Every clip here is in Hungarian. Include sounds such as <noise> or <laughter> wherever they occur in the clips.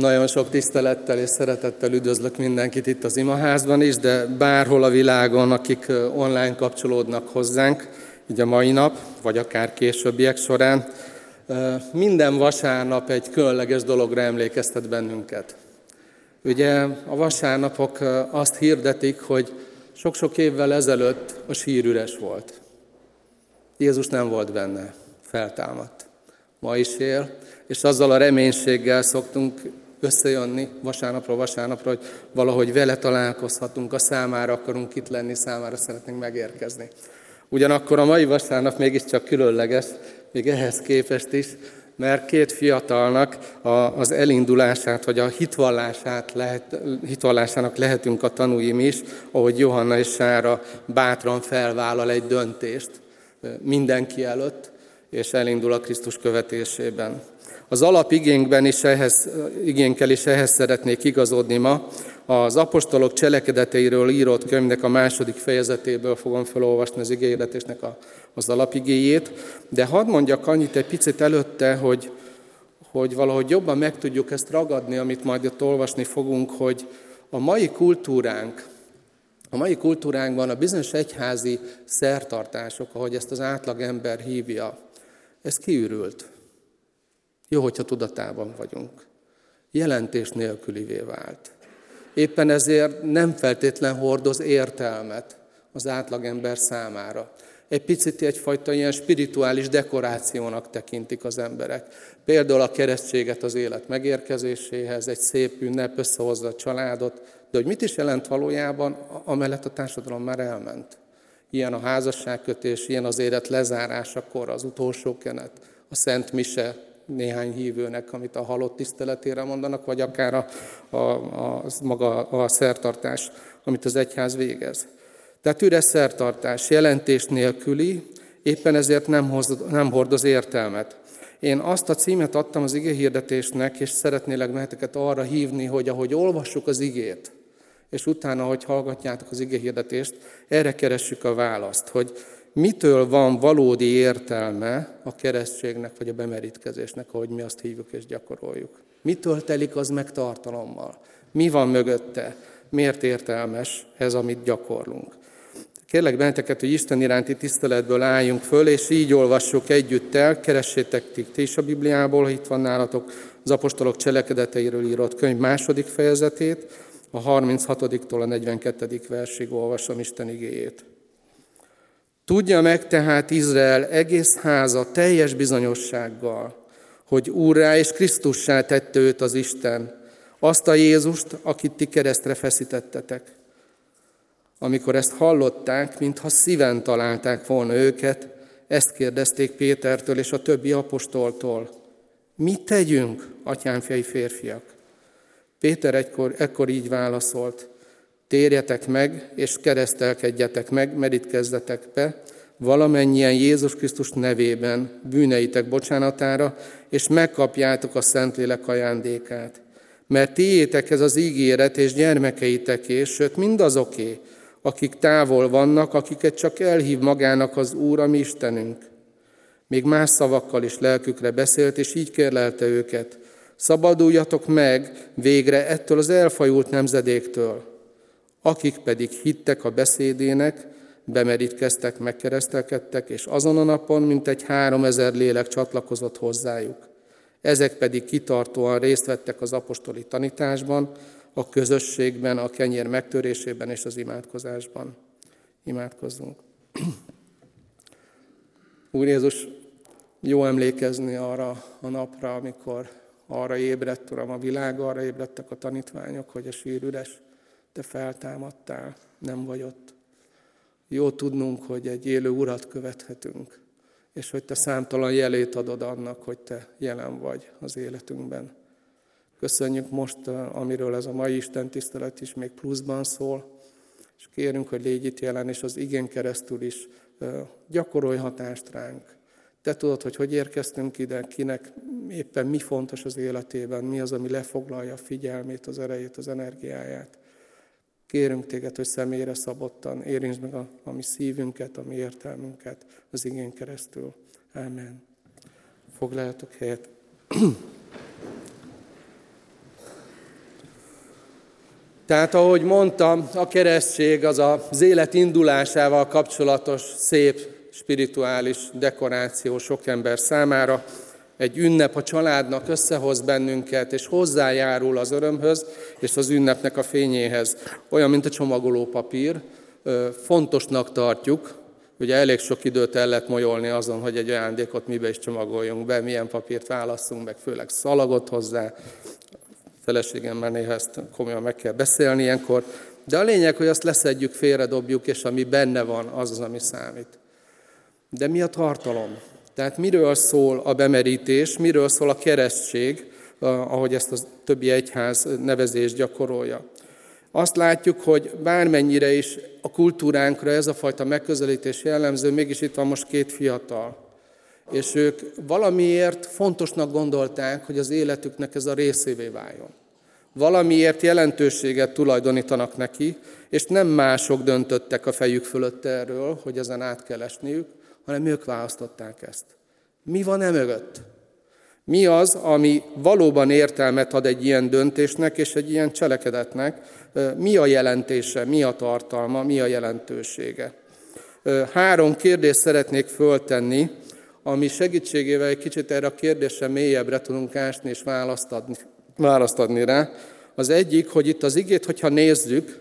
Nagyon sok tisztelettel és szeretettel üdvözlök mindenkit itt az imaházban is, de bárhol a világon, akik online kapcsolódnak hozzánk, így a mai nap, vagy akár későbbiek során, minden vasárnap egy különleges dologra emlékeztet bennünket. Ugye a vasárnapok azt hirdetik, hogy sok-sok évvel ezelőtt a sír üres volt. Jézus nem volt benne, feltámadt. Ma is él, és azzal a reménységgel szoktunk összejönni vasárnapról vasárnapra, hogy valahogy vele találkozhatunk, a számára akarunk itt lenni, számára szeretnénk megérkezni. Ugyanakkor a mai vasárnap mégiscsak különleges, még ehhez képest is, mert két fiatalnak az elindulását, vagy a hitvallását lehet, hitvallásának lehetünk a tanúim is, ahogy Johanna és Sára bátran felvállal egy döntést mindenki előtt, és elindul a Krisztus követésében. Az alapigénkben is ehhez, igénkkel is ehhez szeretnék igazodni ma. Az apostolok cselekedeteiről írott könyvnek a második fejezetéből fogom felolvasni az igényletésnek az alapigéjét, de hadd mondjak annyit egy picit előtte, hogy, hogy valahogy jobban meg tudjuk ezt ragadni, amit majd ott olvasni fogunk, hogy a mai kultúránk, a mai kultúránkban a bizonyos egyházi szertartások, ahogy ezt az átlagember hívja, ez kiürült. Jó, hogyha tudatában vagyunk. Jelentés nélkülivé vált. Éppen ezért nem feltétlen hordoz értelmet az átlagember számára. Egy picit egyfajta ilyen spirituális dekorációnak tekintik az emberek. Például a keresztséget az élet megérkezéséhez, egy szép ünnep összehozza a családot, de hogy mit is jelent valójában, amellett a társadalom már elment. Ilyen a házasságkötés, ilyen az élet lezárásakor, az utolsó kenet, a Szent Mise, néhány hívőnek, amit a halott tiszteletére mondanak, vagy akár a, a, a, maga a szertartás, amit az egyház végez. Tehát üres szertartás, jelentés nélküli, éppen ezért nem, hoz, nem hordoz értelmet. Én azt a címet adtam az ige hirdetésnek, és szeretnélek meheteket arra hívni, hogy ahogy olvassuk az igét, és utána, hogy hallgatjátok az ige hirdetést, erre keressük a választ, hogy mitől van valódi értelme a keresztségnek vagy a bemerítkezésnek, ahogy mi azt hívjuk és gyakoroljuk. Mitől telik az meg tartalommal? Mi van mögötte? Miért értelmes ez, amit gyakorlunk? Kérlek benneteket, hogy Isten iránti tiszteletből álljunk föl, és így olvassuk együtt el, keressétek ti is a Bibliából, itt van nálatok az apostolok cselekedeteiről írott könyv második fejezetét, a 36-tól a 42. versig olvasom Isten igéjét. Tudja meg tehát Izrael egész háza teljes bizonyossággal, hogy Úrrá és Krisztussá tette őt az Isten, azt a Jézust, akit ti keresztre feszítettetek. Amikor ezt hallották, mintha szíven találták volna őket, ezt kérdezték Pétertől és a többi apostoltól. Mit tegyünk, atyámfiai férfiak? Péter egykor, ekkor így válaszolt, térjetek meg, és keresztelkedjetek meg, merítkezzetek be, valamennyien Jézus Krisztus nevében bűneitek bocsánatára, és megkapjátok a Szentlélek ajándékát. Mert tiétek ez az ígéret, és gyermekeiteké, sőt mindazoké, akik távol vannak, akiket csak elhív magának az Úr, a mi Istenünk. Még más szavakkal is lelkükre beszélt, és így kérlelte őket, szabaduljatok meg végre ettől az elfajult nemzedéktől, akik pedig hittek a beszédének, bemerítkeztek, megkeresztelkedtek, és azon a napon mintegy három ezer lélek csatlakozott hozzájuk. Ezek pedig kitartóan részt vettek az apostoli tanításban, a közösségben, a kenyér megtörésében és az imádkozásban. Imádkozzunk. <clears throat> Úr Jézus, jó emlékezni arra a napra, amikor arra ébredt, Uram, a világ, arra ébredtek a tanítványok, hogy a sír üres, te feltámadtál, nem vagy ott. Jó tudnunk, hogy egy élő urat követhetünk, és hogy te számtalan jelét adod annak, hogy te jelen vagy az életünkben. Köszönjük most, amiről ez a mai Isten tisztelet is még pluszban szól, és kérünk, hogy légy itt jelen, és az igén keresztül is gyakorolj hatást ránk. Te tudod, hogy hogy érkeztünk ide, kinek éppen mi fontos az életében, mi az, ami lefoglalja a figyelmét, az erejét, az energiáját. Kérünk téged, hogy személyre szabottan érintsd meg a, a mi szívünket, a mi értelmünket az igény keresztül. Amen. Foglaljatok helyet. <clears throat> Tehát ahogy mondtam, a keresztség az az élet indulásával kapcsolatos szép spirituális dekoráció sok ember számára. Egy ünnep a családnak összehoz bennünket, és hozzájárul az örömhöz, és az ünnepnek a fényéhez. Olyan, mint a csomagoló papír. Fontosnak tartjuk, ugye elég sok időt el lehet molyolni azon, hogy egy ajándékot mibe is csomagoljunk be, milyen papírt válaszunk, meg főleg szalagot hozzá, feleségemmel néha ezt komolyan meg kell beszélni ilyenkor, de a lényeg, hogy azt leszedjük, félredobjuk, és ami benne van, az az, ami számít. De mi a tartalom? Tehát miről szól a bemerítés, miről szól a keresztség, ahogy ezt a többi egyház nevezést gyakorolja. Azt látjuk, hogy bármennyire is a kultúránkra ez a fajta megközelítés jellemző, mégis itt van most két fiatal. És ők valamiért fontosnak gondolták, hogy az életüknek ez a részévé váljon valamiért jelentőséget tulajdonítanak neki, és nem mások döntöttek a fejük fölött erről, hogy ezen át kell esniük, hanem ők választották ezt. Mi van e mögött? Mi az, ami valóban értelmet ad egy ilyen döntésnek és egy ilyen cselekedetnek? Mi a jelentése, mi a tartalma, mi a jelentősége? Három kérdést szeretnék föltenni, ami segítségével egy kicsit erre a kérdésre mélyebbre tudunk ásni és választ adni, választ adni rá. Az egyik, hogy itt az igét, hogyha nézzük,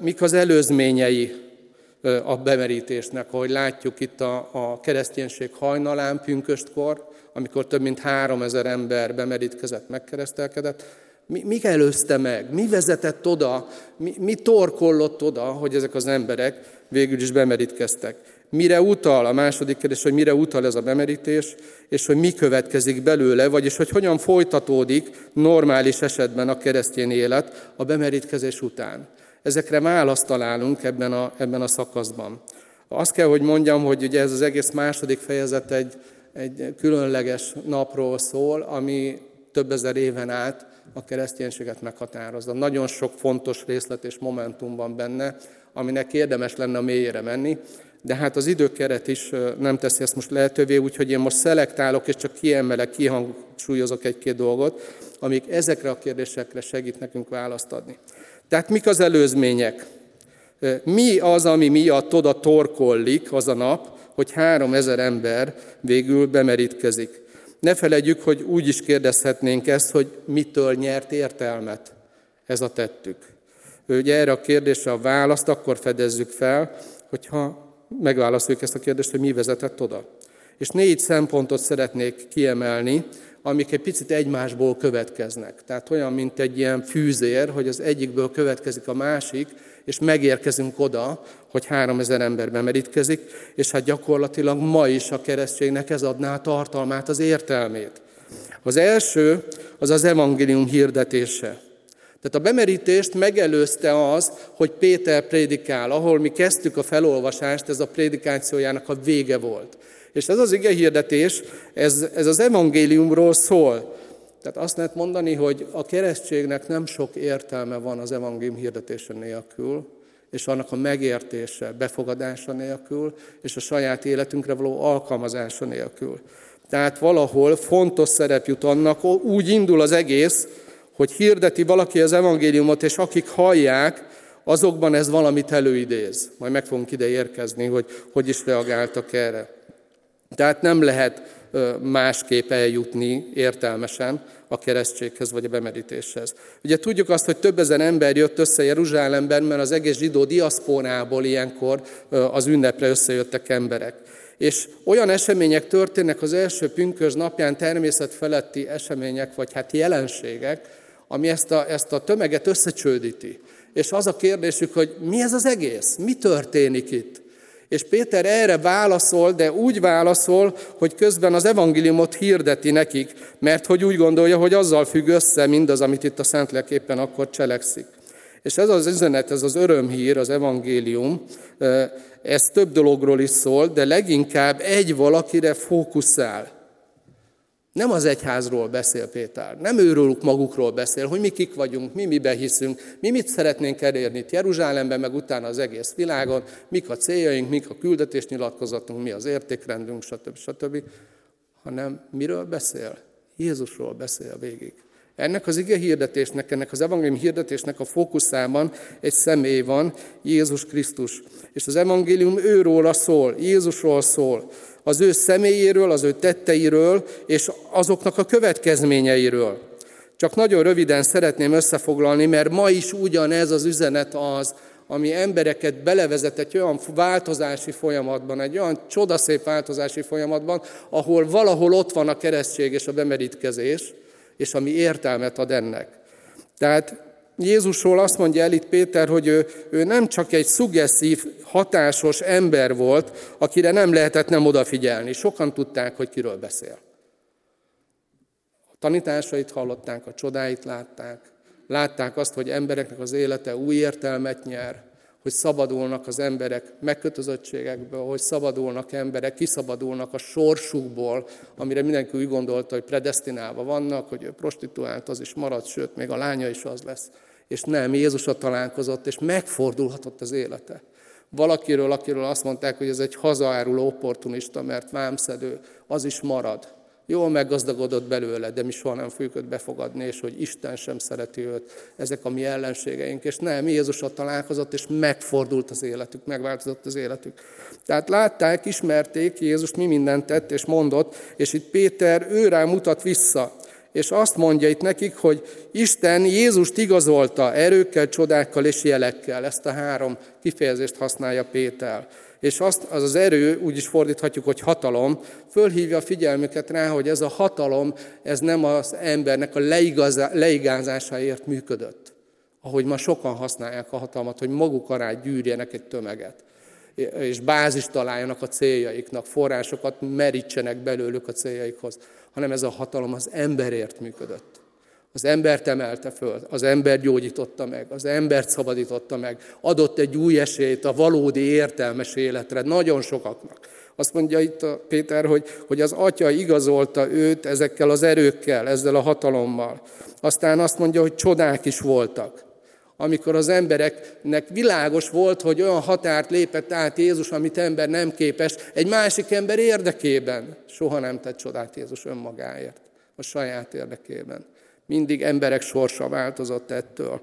mik az előzményei a bemerítésnek, ahogy látjuk itt a, a kereszténység hajnalán, pünköstkor, amikor több mint három ezer ember bemerítkezett, megkeresztelkedett. Mi, mi előzte meg? Mi vezetett oda? Mi, mi torkollott oda, hogy ezek az emberek végül is bemerítkeztek? Mire utal, a második kérdés, hogy mire utal ez a bemerítés, és hogy mi következik belőle, vagyis hogy hogyan folytatódik normális esetben a keresztény élet a bemerítkezés után. Ezekre választ találunk ebben a, ebben a szakaszban. Azt kell, hogy mondjam, hogy ugye ez az egész második fejezet egy, egy különleges napról szól, ami több ezer éven át a kereszténységet meghatározza. Nagyon sok fontos részlet és momentum van benne, aminek érdemes lenne a mélyére menni, de hát az időkeret is nem teszi ezt most lehetővé, úgyhogy én most szelektálok, és csak kiemelek, kihangsúlyozok egy-két dolgot, amik ezekre a kérdésekre segít nekünk választ adni. Tehát mik az előzmények? Mi az, ami miatt oda torkollik az a nap, hogy három ezer ember végül bemerítkezik? Ne felejtjük, hogy úgy is kérdezhetnénk ezt, hogy mitől nyert értelmet ez a tettük. Ugye erre a kérdésre a választ akkor fedezzük fel, hogyha megválaszoljuk ezt a kérdést, hogy mi vezetett oda. És négy szempontot szeretnék kiemelni, amik egy picit egymásból következnek. Tehát olyan, mint egy ilyen fűzér, hogy az egyikből következik a másik, és megérkezünk oda, hogy három ezer ember bemerítkezik, és hát gyakorlatilag ma is a keresztségnek ez adná a tartalmát, az értelmét. Az első az az evangélium hirdetése. Tehát a bemerítést megelőzte az, hogy Péter prédikál, ahol mi kezdtük a felolvasást, ez a prédikációjának a vége volt. És ez az ige hirdetés, ez, ez az evangéliumról szól. Tehát azt lehet mondani, hogy a keresztségnek nem sok értelme van az evangélium hirdetése nélkül, és annak a megértése, befogadása nélkül, és a saját életünkre való alkalmazása nélkül. Tehát valahol fontos szerep jut annak, úgy indul az egész, hogy hirdeti valaki az evangéliumot, és akik hallják, azokban ez valamit előidéz. Majd meg fogunk ide érkezni, hogy hogy is reagáltak erre. Tehát nem lehet másképp eljutni értelmesen a keresztséghez vagy a bemerítéshez. Ugye tudjuk azt, hogy több ezer ember jött össze Jeruzsálemben, mert az egész zsidó diaszporából ilyenkor az ünnepre összejöttek emberek. És olyan események történnek az első pünkös napján, természetfeletti események, vagy hát jelenségek, ami ezt a, ezt a tömeget összecsődíti. És az a kérdésük, hogy mi ez az egész? Mi történik itt? És Péter erre válaszol, de úgy válaszol, hogy közben az evangéliumot hirdeti nekik, mert hogy úgy gondolja, hogy azzal függ össze mindaz, amit itt a Szentlélek éppen akkor cselekszik. És ez az üzenet, ez az örömhír, az evangélium, ez több dologról is szól, de leginkább egy valakire fókuszál. Nem az egyházról beszél Péter, nem őrülük magukról beszél, hogy mi kik vagyunk, mi mibe hiszünk, mi mit szeretnénk elérni itt Jeruzsálemben, meg utána az egész világon, mik a céljaink, mik a küldetésnyilatkozatunk, mi az értékrendünk, stb. stb. Hanem miről beszél? Jézusról beszél végig. Ennek az ige hirdetésnek, ennek az evangélium hirdetésnek a fókuszában egy személy van, Jézus Krisztus. És az evangélium őróla szól, Jézusról szól, az ő személyéről, az ő tetteiről, és azoknak a következményeiről. Csak nagyon röviden szeretném összefoglalni, mert ma is ugyanez az üzenet az, ami embereket belevezet egy olyan változási folyamatban, egy olyan csodaszép változási folyamatban, ahol valahol ott van a keresztség és a bemerítkezés, és ami értelmet ad ennek. Tehát Jézusról azt mondja el itt Péter, hogy ő, ő nem csak egy szuggeszív, hatásos ember volt, akire nem lehetett nem odafigyelni. Sokan tudták, hogy kiről beszél. A tanításait hallották, a csodáit látták, látták azt, hogy embereknek az élete új értelmet nyer, hogy szabadulnak az emberek megkötözöttségekből, hogy szabadulnak emberek, kiszabadulnak a sorsukból, amire mindenki úgy gondolta, hogy predestinálva vannak, hogy ő prostituált, az is marad, sőt, még a lánya is az lesz. És nem, Jézusra találkozott, és megfordulhatott az élete. Valakiről, akiről azt mondták, hogy ez egy hazaáruló opportunista, mert vámszedő, az is marad. Jól meggazdagodott belőle, de mi soha nem fogjuk őt befogadni, és hogy Isten sem szereti őt. Ezek a mi ellenségeink. És nem, Jézusra találkozott, és megfordult az életük, megváltozott az életük. Tehát látták, ismerték Jézus mi mindent tett és mondott, és itt Péter őrá mutat vissza. És azt mondja itt nekik, hogy Isten Jézust igazolta erőkkel, csodákkal és jelekkel. Ezt a három kifejezést használja Péter és azt, az az erő, úgy is fordíthatjuk, hogy hatalom, fölhívja a figyelmüket rá, hogy ez a hatalom, ez nem az embernek a leigázásáért működött. Ahogy ma sokan használják a hatalmat, hogy maguk alá gyűrjenek egy tömeget és bázist találjanak a céljaiknak, forrásokat merítsenek belőlük a céljaikhoz, hanem ez a hatalom az emberért működött. Az embert emelte föl, az ember gyógyította meg, az embert szabadította meg, adott egy új esélyt a valódi értelmes életre, nagyon sokaknak. Azt mondja itt a Péter, hogy, hogy az atya igazolta őt ezekkel az erőkkel, ezzel a hatalommal. Aztán azt mondja, hogy csodák is voltak. Amikor az embereknek világos volt, hogy olyan határt lépett át Jézus, amit ember nem képes, egy másik ember érdekében. Soha nem tett csodát Jézus önmagáért, a saját érdekében. Mindig emberek sorsa változott ettől.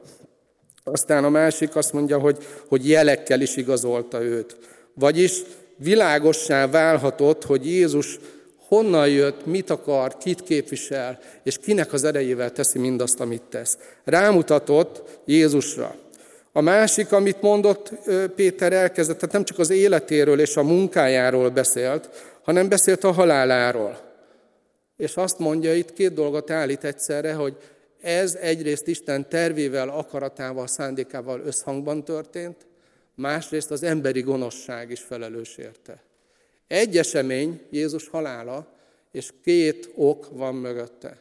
Aztán a másik azt mondja, hogy, hogy jelekkel is igazolta őt. Vagyis világossá válhatott, hogy Jézus honnan jött, mit akar, kit képvisel, és kinek az erejével teszi mindazt, amit tesz. Rámutatott Jézusra. A másik, amit mondott Péter elkezdett, tehát nem csak az életéről és a munkájáról beszélt, hanem beszélt a haláláról. És azt mondja itt, két dolgot állít egyszerre, hogy ez egyrészt Isten tervével, akaratával, szándékával összhangban történt, másrészt az emberi gonoszság is felelős érte. Egy esemény, Jézus halála, és két ok van mögötte.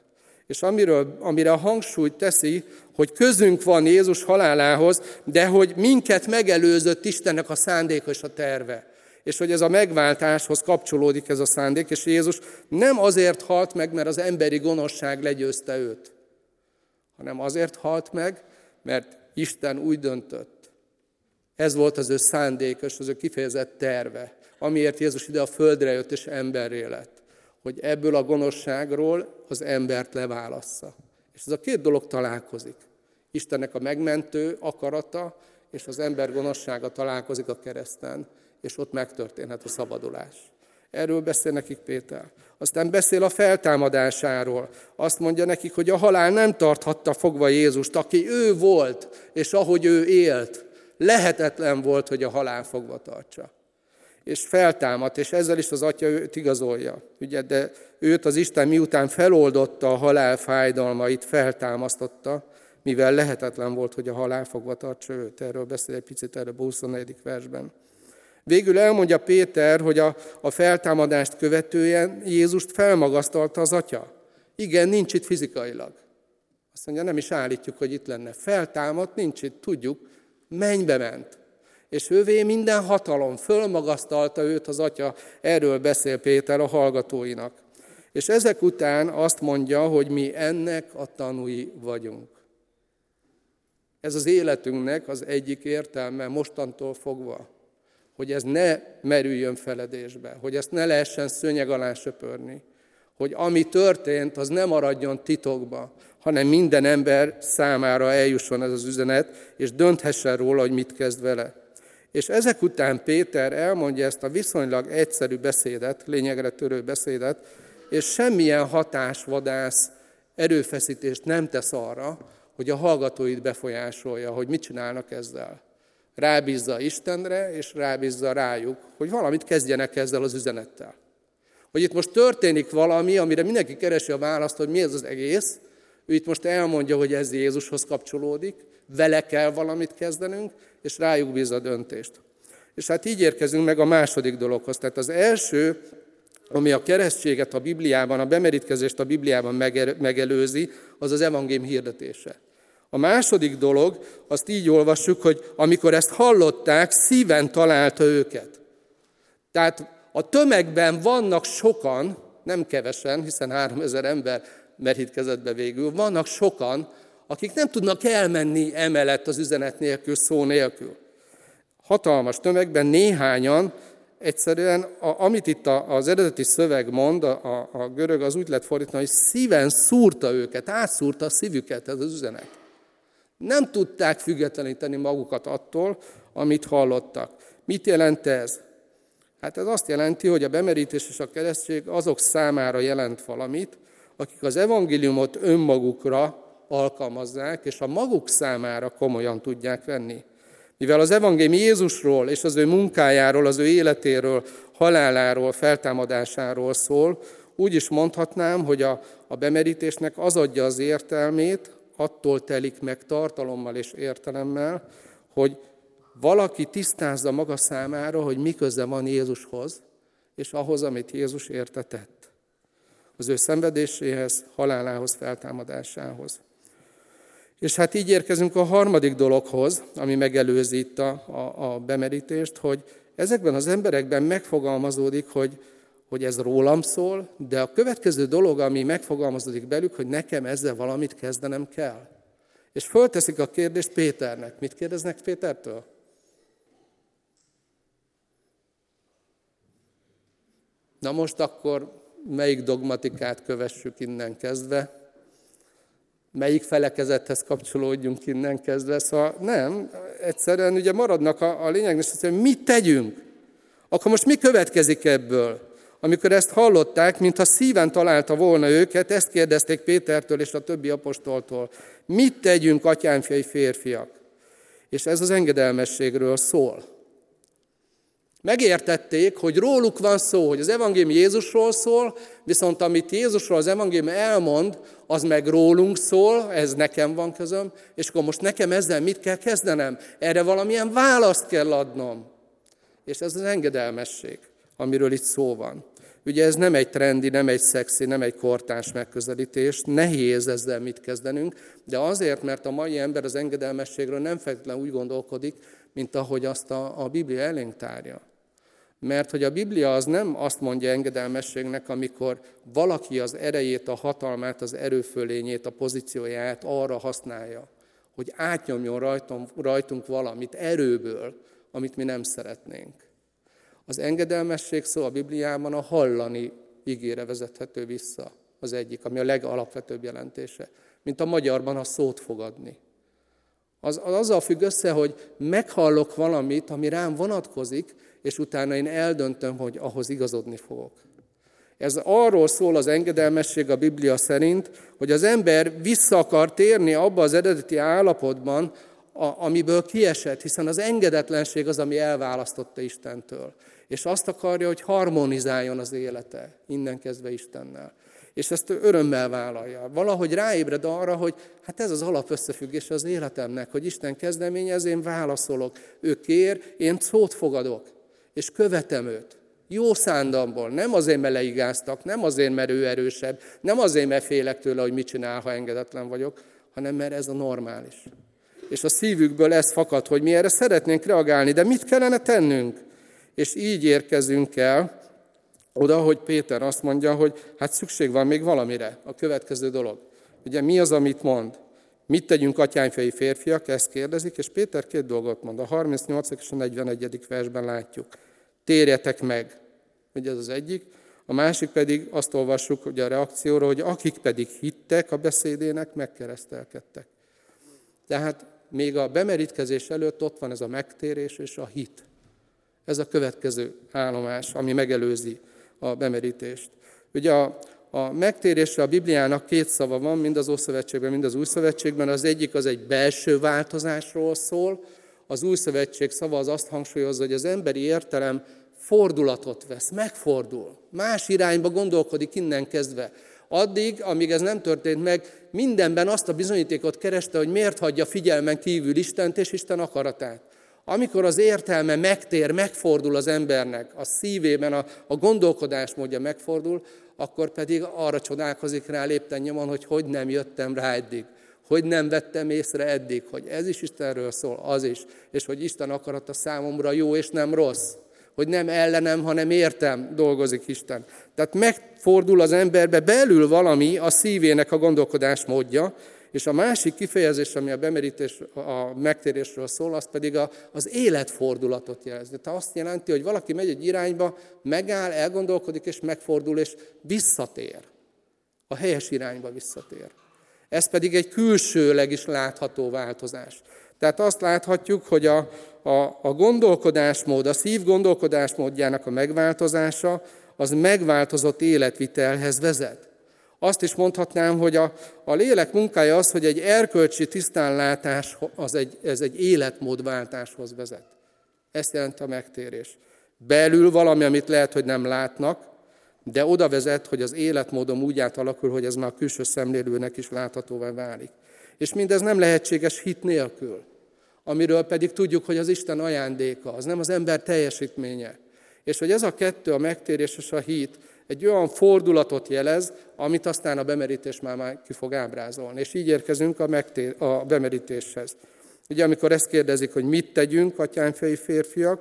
És amiről, amire a hangsúlyt teszi, hogy közünk van Jézus halálához, de hogy minket megelőzött Istennek a szándéka és a terve és hogy ez a megváltáshoz kapcsolódik ez a szándék, és Jézus nem azért halt meg, mert az emberi gonoszság legyőzte őt, hanem azért halt meg, mert Isten úgy döntött. Ez volt az ő szándék, és az ő kifejezett terve, amiért Jézus ide a földre jött, és emberré lett, hogy ebből a gonoszságról az embert leválassza. És ez a két dolog találkozik. Istennek a megmentő akarata, és az ember gonoszsága találkozik a kereszten és ott megtörténhet a szabadulás. Erről beszél nekik Péter. Aztán beszél a feltámadásáról. Azt mondja nekik, hogy a halál nem tarthatta fogva Jézust, aki ő volt, és ahogy ő élt, lehetetlen volt, hogy a halál fogva tartsa. És feltámadt, és ezzel is az atya őt igazolja. Ugye, de őt az Isten miután feloldotta a halál fájdalmait, feltámasztotta, mivel lehetetlen volt, hogy a halál fogva tartsa őt. Erről beszél egy picit erre a 24. versben. Végül elmondja Péter, hogy a, a feltámadást követően Jézust felmagasztalta az atya. Igen, nincs itt fizikailag. Azt mondja, nem is állítjuk, hogy itt lenne. Feltámadt, nincs itt, tudjuk, mennybe ment. És ővé minden hatalom, fölmagasztalta őt az atya, erről beszél Péter a hallgatóinak. És ezek után azt mondja, hogy mi ennek a tanúi vagyunk. Ez az életünknek az egyik értelme mostantól fogva hogy ez ne merüljön feledésbe, hogy ezt ne lehessen szönyeg alá söpörni, hogy ami történt, az nem maradjon titokba, hanem minden ember számára eljusson ez az üzenet, és dönthessen róla, hogy mit kezd vele. És ezek után Péter elmondja ezt a viszonylag egyszerű beszédet, lényegre törő beszédet, és semmilyen hatásvadász erőfeszítést nem tesz arra, hogy a hallgatóit befolyásolja, hogy mit csinálnak ezzel. Rábízza Istenre, és rábízza rájuk, hogy valamit kezdjenek ezzel az üzenettel. Hogy itt most történik valami, amire mindenki keresi a választ, hogy mi ez az egész, ő itt most elmondja, hogy ez Jézushoz kapcsolódik, vele kell valamit kezdenünk, és rájuk bízza a döntést. És hát így érkezünk meg a második dologhoz. Tehát az első, ami a keresztséget a Bibliában, a bemerítkezést a Bibliában megelőzi, az az evangélium hirdetése. A második dolog, azt így olvassuk, hogy amikor ezt hallották, szíven találta őket. Tehát a tömegben vannak sokan, nem kevesen, hiszen 3000 ember merítkezett be végül, vannak sokan, akik nem tudnak elmenni emelet az üzenet nélkül, szó nélkül. Hatalmas tömegben néhányan egyszerűen, a, amit itt az eredeti szöveg mond, a, a, a görög az úgy lett fordítva, hogy szíven szúrta őket, átszúrta a szívüket ez az üzenet. Nem tudták függetleníteni magukat attól, amit hallottak. Mit jelent ez? Hát ez azt jelenti, hogy a bemerítés és a keresztség azok számára jelent valamit, akik az evangéliumot önmagukra alkalmazzák, és a maguk számára komolyan tudják venni. Mivel az evangélium Jézusról és az ő munkájáról, az ő életéről, haláláról, feltámadásáról szól, úgy is mondhatnám, hogy a, a bemerítésnek az adja az értelmét, attól telik meg tartalommal és értelemmel, hogy valaki tisztázza maga számára, hogy mi köze van Jézushoz, és ahhoz, amit Jézus értetett. Az ő szenvedéséhez, halálához, feltámadásához. És hát így érkezünk a harmadik dologhoz, ami megelőzi a, a, a bemerítést, hogy ezekben az emberekben megfogalmazódik, hogy, hogy ez rólam szól, de a következő dolog, ami megfogalmazódik belük, hogy nekem ezzel valamit kezdenem kell. És fölteszik a kérdést Péternek. Mit kérdeznek Pétertől? Na most akkor melyik dogmatikát kövessük innen kezdve? melyik felekezethez kapcsolódjunk innen kezdve. Szóval nem, egyszerűen ugye maradnak a, a lényeg, és hogy mit tegyünk? Akkor most mi következik ebből? Amikor ezt hallották, mintha szíven találta volna őket, ezt kérdezték Pétertől és a többi apostoltól. Mit tegyünk, atyámfiai férfiak? És ez az engedelmességről szól. Megértették, hogy róluk van szó, hogy az evangélium Jézusról szól, viszont amit Jézusról az evangélium elmond, az meg rólunk szól, ez nekem van közöm, és akkor most nekem ezzel mit kell kezdenem? Erre valamilyen választ kell adnom. És ez az engedelmesség, amiről itt szó van. Ugye ez nem egy trendi, nem egy szexi, nem egy kortárs megközelítés, nehéz ezzel mit kezdenünk, de azért, mert a mai ember az engedelmességről nem feltétlenül úgy gondolkodik, mint ahogy azt a, a Biblia elénk tárja. Mert hogy a Biblia az nem azt mondja engedelmességnek, amikor valaki az erejét, a hatalmát, az erőfölényét, a pozícióját arra használja, hogy átnyomjon rajtunk, rajtunk valamit erőből, amit mi nem szeretnénk. Az engedelmesség szó a Bibliában a hallani ígére vezethető vissza, az egyik, ami a legalapvetőbb jelentése. Mint a magyarban a szót fogadni. Az, az azzal függ össze, hogy meghallok valamit, ami rám vonatkozik, és utána én eldöntöm, hogy ahhoz igazodni fogok. Ez arról szól az engedelmesség a Biblia szerint, hogy az ember vissza akar térni abba az eredeti állapotban, a, amiből kiesett, hiszen az engedetlenség az, ami elválasztotta Istentől. És azt akarja, hogy harmonizáljon az élete, innen kezdve Istennel. És ezt örömmel vállalja. Valahogy ráébred arra, hogy hát ez az alapösszefüggés az életemnek, hogy Isten kezdeményez, én válaszolok. Ő kér, én szót fogadok és követem őt. Jó szándamból, nem azért, mert leigáztak, nem azért, mert ő erősebb, nem azért, mert félek tőle, hogy mit csinál, ha engedetlen vagyok, hanem mert ez a normális. És a szívükből ez fakad, hogy mi erre szeretnénk reagálni, de mit kellene tennünk? És így érkezünk el oda, hogy Péter azt mondja, hogy hát szükség van még valamire, a következő dolog. Ugye mi az, amit mond? Mit tegyünk atyányfei férfiak? Ezt kérdezik, és Péter két dolgot mond. A 38. és a 41. versben látjuk. Térjetek meg. Ugye ez az egyik. A másik pedig azt olvassuk hogy a reakcióra, hogy akik pedig hittek a beszédének, megkeresztelkedtek. Tehát még a bemerítkezés előtt ott van ez a megtérés és a hit. Ez a következő állomás, ami megelőzi a bemerítést. Ugye a, a megtérésre a Bibliának két szava van, mind az Ószövetségben, mind az Új. Az egyik az egy belső változásról szól, az Új szava az azt hangsúlyozza, hogy az emberi értelem fordulatot vesz, megfordul, más irányba gondolkodik innen kezdve. Addig, amíg ez nem történt meg, mindenben azt a bizonyítékot kereste, hogy miért hagyja figyelmen kívül Istent és Isten akaratát. Amikor az értelme megtér, megfordul az embernek, a szívében a, a gondolkodásmódja megfordul, akkor pedig arra csodálkozik rá lépten nyomon, hogy hogy nem jöttem rá eddig, hogy nem vettem észre eddig, hogy ez is Istenről szól, az is, és hogy Isten akarata számomra jó és nem rossz, hogy nem ellenem, hanem értem dolgozik Isten. Tehát megfordul az emberbe belül valami a szívének a gondolkodásmódja, és a másik kifejezés, ami a bemerítés, a megtérésről szól, az pedig a, az életfordulatot jelzi. Tehát azt jelenti, hogy valaki megy egy irányba, megáll, elgondolkodik, és megfordul, és visszatér. A helyes irányba visszatér. Ez pedig egy külsőleg is látható változás. Tehát azt láthatjuk, hogy a, a, a gondolkodásmód, a szív gondolkodásmódjának a megváltozása, az megváltozott életvitelhez vezet. Azt is mondhatnám, hogy a, a lélek munkája az, hogy egy erkölcsi tisztánlátás, az egy, ez egy életmódváltáshoz vezet. Ezt jelent a megtérés. Belül valami, amit lehet, hogy nem látnak, de oda vezet, hogy az életmódom úgy átalakul, hogy ez már a külső szemlélőnek is láthatóvá válik. És mindez nem lehetséges hit nélkül, amiről pedig tudjuk, hogy az Isten ajándéka, az nem az ember teljesítménye. És hogy ez a kettő, a megtérés és a hit, egy olyan fordulatot jelez, amit aztán a bemerítés már, már ki fog ábrázolni. És így érkezünk a, megtér, a bemerítéshez. Ugye amikor ezt kérdezik, hogy mit tegyünk, atyánfei férfiak,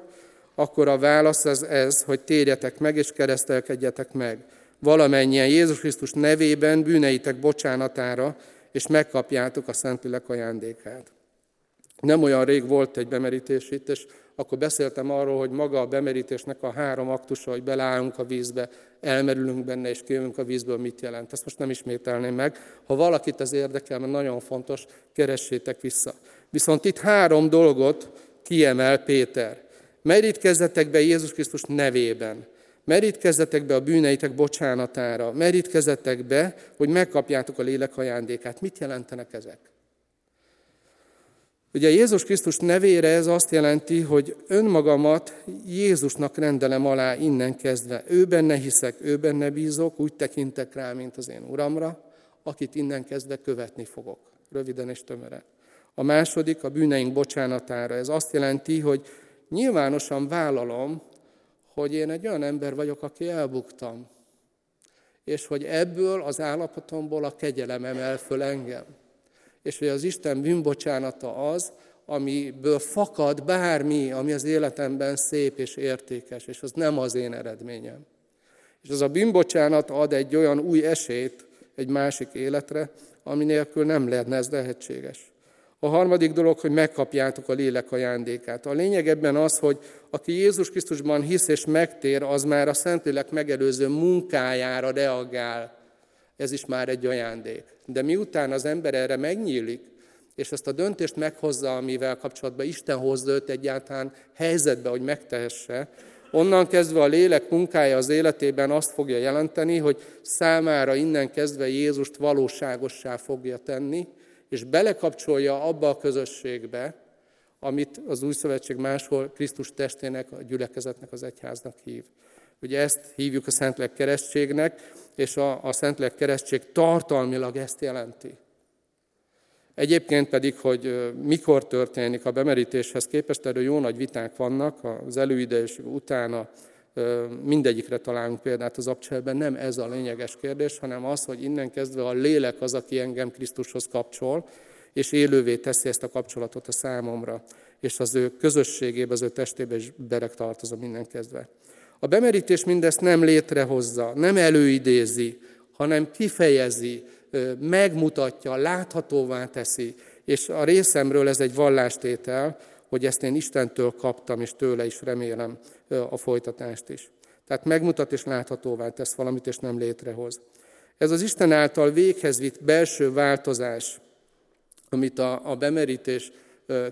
akkor a válasz az ez, hogy térjetek meg és keresztelkedjetek meg. Valamennyien Jézus Krisztus nevében bűneitek bocsánatára, és megkapjátok a Szentlélek ajándékát. Nem olyan rég volt egy bemerítés itt, és akkor beszéltem arról, hogy maga a bemerítésnek a három aktusa, hogy beleállunk a vízbe, elmerülünk benne és kijövünk a vízből, mit jelent. Ezt most nem ismételném meg. Ha valakit ez érdekel, mert nagyon fontos, keressétek vissza. Viszont itt három dolgot kiemel Péter. Merítkezzetek be Jézus Krisztus nevében. Merítkezzetek be a bűneitek bocsánatára. Merítkezzetek be, hogy megkapjátok a lélek ajándékát. Mit jelentenek ezek? Ugye Jézus Krisztus nevére ez azt jelenti, hogy önmagamat Jézusnak rendelem alá innen kezdve. Ő benne hiszek, ő benne bízok, úgy tekintek rá, mint az én Uramra, akit innen kezdve követni fogok. Röviden és tömören. A második a bűneink bocsánatára. Ez azt jelenti, hogy nyilvánosan vállalom, hogy én egy olyan ember vagyok, aki elbuktam. És hogy ebből az állapotomból a kegyelem emel föl engem és hogy az Isten bűnbocsánata az, amiből fakad bármi, ami az életemben szép és értékes, és az nem az én eredményem. És az a bűnbocsánat ad egy olyan új esélyt egy másik életre, ami nélkül nem lehetne ez lehetséges. A harmadik dolog, hogy megkapjátok a lélek ajándékát. A lényeg ebben az, hogy aki Jézus Krisztusban hisz és megtér, az már a Szentlélek megelőző munkájára reagál. Ez is már egy ajándék. De miután az ember erre megnyílik, és ezt a döntést meghozza, amivel kapcsolatban Isten hozza őt egyáltalán helyzetbe, hogy megtehesse, onnan kezdve a lélek munkája az életében azt fogja jelenteni, hogy számára innen kezdve Jézust valóságossá fogja tenni, és belekapcsolja abba a közösségbe, amit az új szövetség máshol Krisztus testének, a gyülekezetnek, az egyháznak hív. Ugye ezt hívjuk a Szentlek keresztségnek, és a, a Szentlek keresztség tartalmilag ezt jelenti. Egyébként pedig, hogy mikor történik a bemerítéshez képest, erről jó nagy viták vannak, az előide és utána mindegyikre találunk példát az abcselben, nem ez a lényeges kérdés, hanem az, hogy innen kezdve a lélek az, aki engem Krisztushoz kapcsol, és élővé teszi ezt a kapcsolatot a számomra, és az ő közösségébe, az ő testébe is berek tartozom innen kezdve. A bemerítés mindezt nem létrehozza, nem előidézi, hanem kifejezi, megmutatja, láthatóvá teszi. És a részemről ez egy vallástétel, hogy ezt én Istentől kaptam, és tőle is remélem a folytatást is. Tehát megmutat és láthatóvá tesz valamit, és nem létrehoz. Ez az Isten által véghez vitt belső változás, amit a, a bemerítés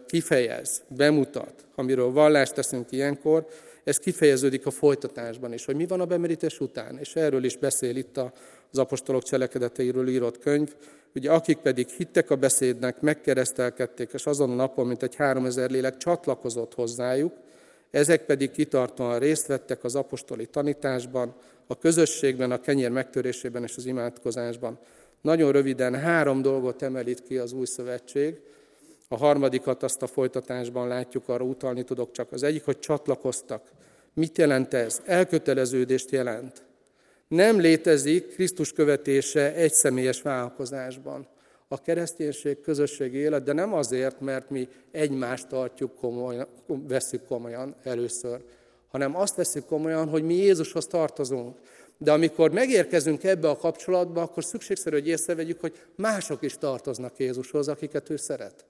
kifejez, bemutat, amiről vallást teszünk ilyenkor, ez kifejeződik a folytatásban is, hogy mi van a bemerítés után. És erről is beszél itt az apostolok cselekedeteiről írott könyv, ugye akik pedig hittek a beszédnek, megkeresztelkedték, és azon a napon, mint egy háromezer lélek csatlakozott hozzájuk, ezek pedig kitartóan részt vettek az apostoli tanításban, a közösségben, a kenyér megtörésében és az imádkozásban. Nagyon röviden három dolgot emelít ki az új szövetség. A harmadikat azt a folytatásban látjuk, arra utalni tudok csak. Az egyik, hogy csatlakoztak. Mit jelent ez? Elköteleződést jelent. Nem létezik Krisztus követése egy személyes vállalkozásban. A kereszténység közösségi élet, de nem azért, mert mi egymást tartjuk komolyan, veszük komolyan először, hanem azt veszük komolyan, hogy mi Jézushoz tartozunk. De amikor megérkezünk ebbe a kapcsolatba, akkor szükségszerű, hogy észrevegyük, hogy mások is tartoznak Jézushoz, akiket ő szeret.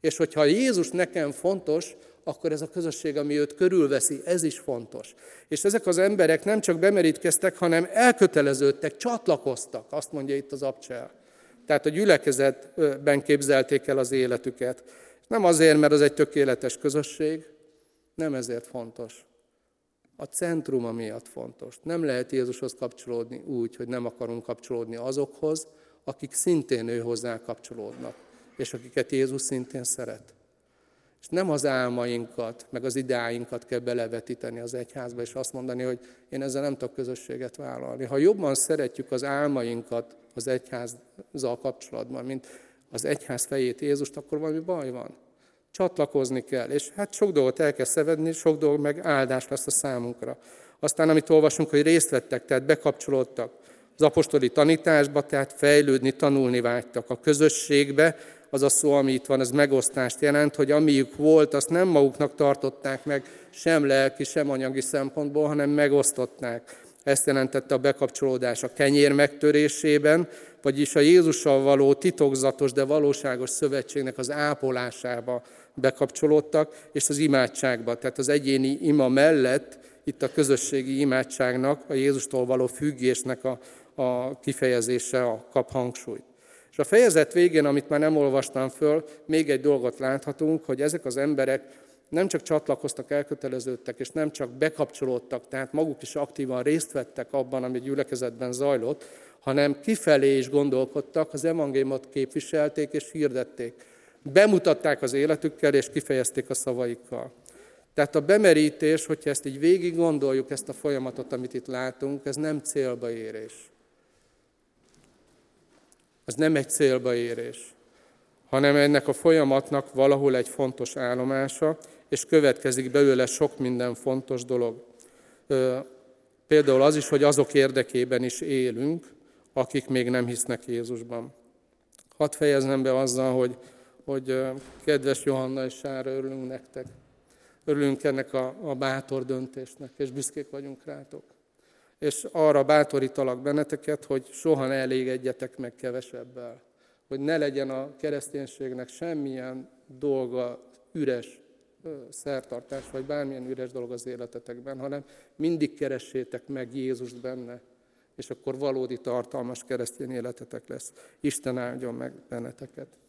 És hogyha Jézus nekem fontos, akkor ez a közösség, ami őt körülveszi, ez is fontos. És ezek az emberek nem csak bemerítkeztek, hanem elköteleződtek, csatlakoztak, azt mondja itt az abcsel. Tehát a gyülekezetben képzelték el az életüket. Nem azért, mert az egy tökéletes közösség, nem ezért fontos. A centruma miatt fontos. Nem lehet Jézushoz kapcsolódni úgy, hogy nem akarunk kapcsolódni azokhoz, akik szintén ő hozzá kapcsolódnak, és akiket Jézus szintén szeret. És nem az álmainkat, meg az ideáinkat kell belevetíteni az egyházba, és azt mondani, hogy én ezzel nem tudok közösséget vállalni. Ha jobban szeretjük az álmainkat az egyházzal kapcsolatban, mint az egyház fejét Jézust, akkor valami baj van. Csatlakozni kell, és hát sok dolgot el kell szevedni, sok dolog meg áldás lesz a számunkra. Aztán, amit olvasunk, hogy részt vettek, tehát bekapcsolódtak az apostoli tanításba, tehát fejlődni, tanulni vágytak a közösségbe, az a szó, ami itt van, ez megosztást jelent, hogy amiük volt, azt nem maguknak tartották meg, sem lelki, sem anyagi szempontból, hanem megosztották. Ezt jelentette a bekapcsolódás a kenyér megtörésében, vagyis a Jézussal való titokzatos, de valóságos szövetségnek az ápolásába bekapcsolódtak, és az imádságba. Tehát az egyéni ima mellett itt a közösségi imádságnak, a Jézustól való függésnek a, a kifejezése a kap hangsúlyt. A fejezet végén, amit már nem olvastam föl, még egy dolgot láthatunk, hogy ezek az emberek nem csak csatlakoztak, elköteleződtek, és nem csak bekapcsolódtak, tehát maguk is aktívan részt vettek abban, ami gyülekezetben zajlott, hanem kifelé is gondolkodtak, az evangéliumot képviselték és hirdették. Bemutatták az életükkel, és kifejezték a szavaikkal. Tehát a bemerítés, hogyha ezt így végig gondoljuk, ezt a folyamatot, amit itt látunk, ez nem célba érés. Ez nem egy célba érés, hanem ennek a folyamatnak valahol egy fontos állomása, és következik belőle sok minden fontos dolog. Például az is, hogy azok érdekében is élünk, akik még nem hisznek Jézusban. Hadd fejeznem be azzal, hogy, hogy kedves Johanna és Sára, örülünk nektek. Örülünk ennek a, a bátor döntésnek, és büszkék vagyunk rátok. És arra bátorítalak benneteket, hogy soha ne elégedjetek meg kevesebbel. Hogy ne legyen a kereszténységnek semmilyen dolga üres szertartás, vagy bármilyen üres dolog az életetekben, hanem mindig keressétek meg Jézust benne, és akkor valódi tartalmas keresztény életetek lesz. Isten áldjon meg benneteket.